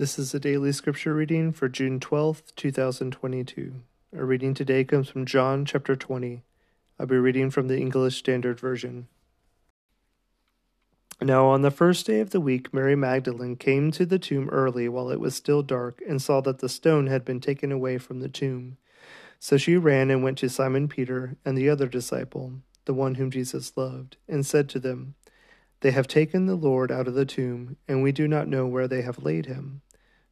This is a daily scripture reading for June 12th, 2022. Our reading today comes from John chapter 20. I'll be reading from the English Standard Version. Now, on the first day of the week, Mary Magdalene came to the tomb early while it was still dark and saw that the stone had been taken away from the tomb. So she ran and went to Simon Peter and the other disciple, the one whom Jesus loved, and said to them, They have taken the Lord out of the tomb, and we do not know where they have laid him.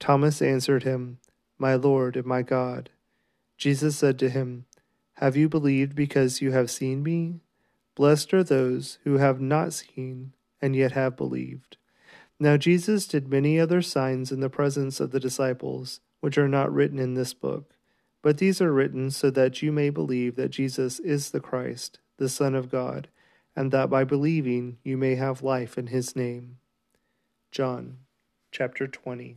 Thomas answered him, My Lord and my God. Jesus said to him, Have you believed because you have seen me? Blessed are those who have not seen and yet have believed. Now Jesus did many other signs in the presence of the disciples which are not written in this book. But these are written so that you may believe that Jesus is the Christ, the Son of God, and that by believing you may have life in his name. John chapter 20.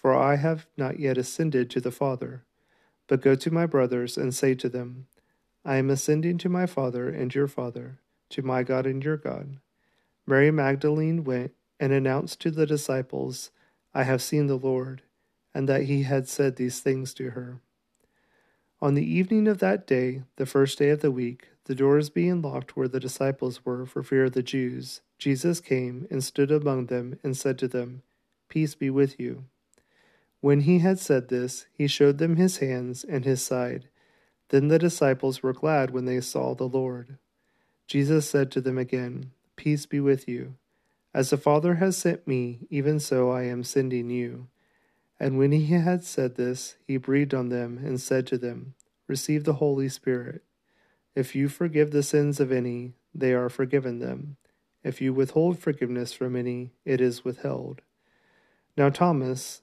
for I have not yet ascended to the Father. But go to my brothers and say to them, I am ascending to my Father and your Father, to my God and your God. Mary Magdalene went and announced to the disciples, I have seen the Lord, and that he had said these things to her. On the evening of that day, the first day of the week, the doors being locked where the disciples were for fear of the Jews, Jesus came and stood among them and said to them, Peace be with you. When he had said this, he showed them his hands and his side. Then the disciples were glad when they saw the Lord. Jesus said to them again, Peace be with you. As the Father has sent me, even so I am sending you. And when he had said this, he breathed on them and said to them, Receive the Holy Spirit. If you forgive the sins of any, they are forgiven them. If you withhold forgiveness from any, it is withheld. Now Thomas,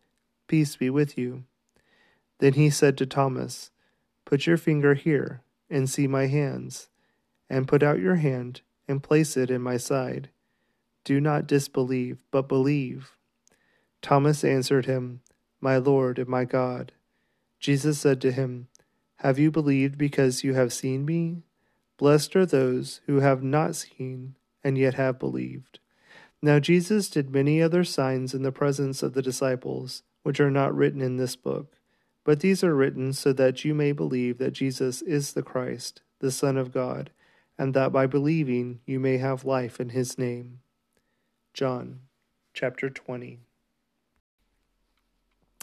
Peace be with you. Then he said to Thomas, Put your finger here, and see my hands, and put out your hand, and place it in my side. Do not disbelieve, but believe. Thomas answered him, My Lord and my God. Jesus said to him, Have you believed because you have seen me? Blessed are those who have not seen and yet have believed. Now Jesus did many other signs in the presence of the disciples, which are not written in this book. But these are written so that you may believe that Jesus is the Christ, the Son of God, and that by believing you may have life in his name. John chapter 20.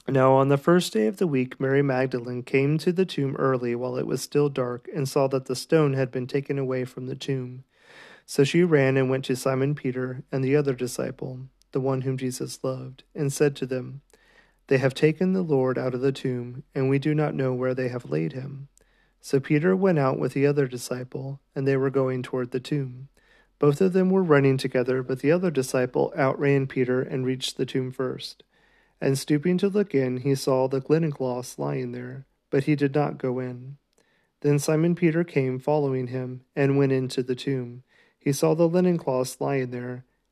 Now, on the first day of the week, Mary Magdalene came to the tomb early while it was still dark and saw that the stone had been taken away from the tomb. So she ran and went to Simon Peter and the other disciple, the one whom Jesus loved, and said to them, They have taken the Lord out of the tomb, and we do not know where they have laid him. So Peter went out with the other disciple, and they were going toward the tomb. Both of them were running together, but the other disciple outran Peter and reached the tomb first. And stooping to look in, he saw the linen cloths lying there, but he did not go in. Then Simon Peter came following him, and went into the tomb. He saw the linen cloths lying there,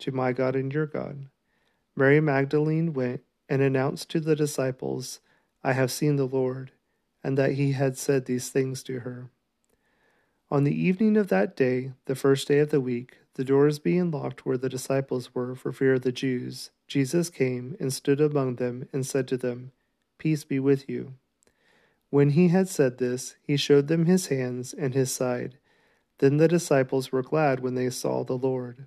to my God and your God. Mary Magdalene went and announced to the disciples, I have seen the Lord, and that he had said these things to her. On the evening of that day, the first day of the week, the doors being locked where the disciples were for fear of the Jews, Jesus came and stood among them and said to them, Peace be with you. When he had said this, he showed them his hands and his side. Then the disciples were glad when they saw the Lord.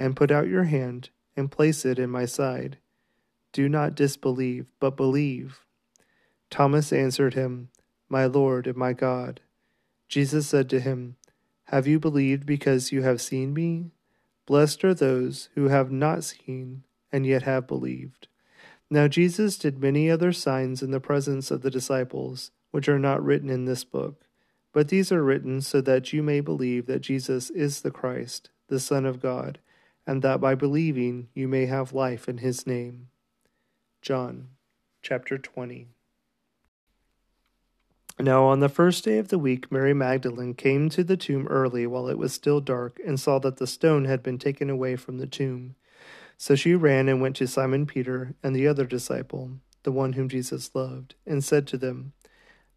and put out your hand and place it in my side. Do not disbelieve, but believe. Thomas answered him, My Lord and my God. Jesus said to him, Have you believed because you have seen me? Blessed are those who have not seen and yet have believed. Now Jesus did many other signs in the presence of the disciples, which are not written in this book. But these are written so that you may believe that Jesus is the Christ, the Son of God, and that by believing you may have life in his name. John chapter 20. Now, on the first day of the week, Mary Magdalene came to the tomb early while it was still dark and saw that the stone had been taken away from the tomb. So she ran and went to Simon Peter and the other disciple, the one whom Jesus loved, and said to them,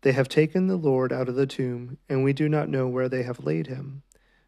They have taken the Lord out of the tomb, and we do not know where they have laid him.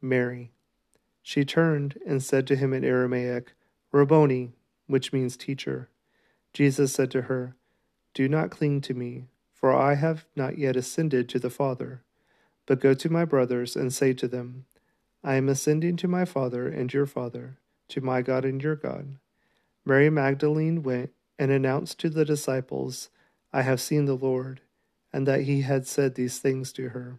Mary. She turned and said to him in Aramaic, Rabboni, which means teacher. Jesus said to her, Do not cling to me for I have not yet ascended to the Father. But go to my brothers and say to them, I am ascending to my Father and your Father, to my God and your God. Mary Magdalene went and announced to the disciples, I have seen the Lord, and that he had said these things to her.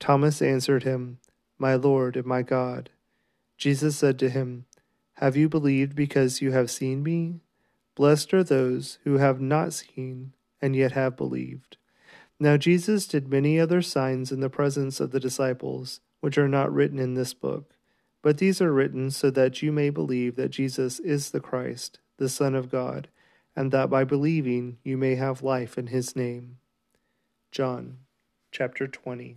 Thomas answered him, My Lord and my God. Jesus said to him, Have you believed because you have seen me? Blessed are those who have not seen and yet have believed. Now Jesus did many other signs in the presence of the disciples, which are not written in this book. But these are written so that you may believe that Jesus is the Christ, the Son of God, and that by believing you may have life in his name. John chapter 20.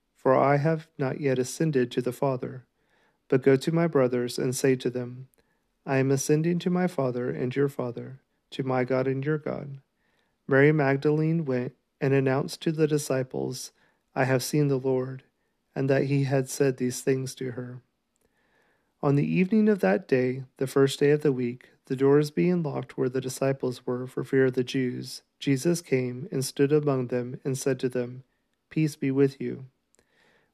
for I have not yet ascended to the Father. But go to my brothers and say to them, I am ascending to my Father and your Father, to my God and your God. Mary Magdalene went and announced to the disciples, I have seen the Lord, and that he had said these things to her. On the evening of that day, the first day of the week, the doors being locked where the disciples were for fear of the Jews, Jesus came and stood among them and said to them, Peace be with you.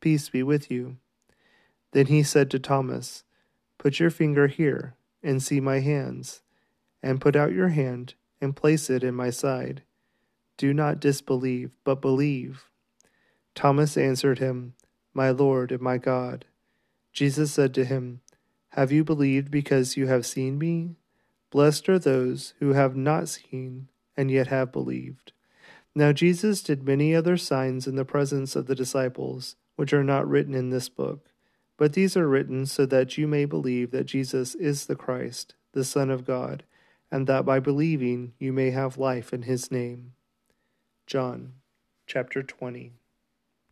Peace be with you. Then he said to Thomas, Put your finger here and see my hands, and put out your hand and place it in my side. Do not disbelieve, but believe. Thomas answered him, My Lord and my God. Jesus said to him, Have you believed because you have seen me? Blessed are those who have not seen and yet have believed. Now Jesus did many other signs in the presence of the disciples, which are not written in this book. But these are written so that you may believe that Jesus is the Christ, the Son of God, and that by believing you may have life in his name. John chapter 20.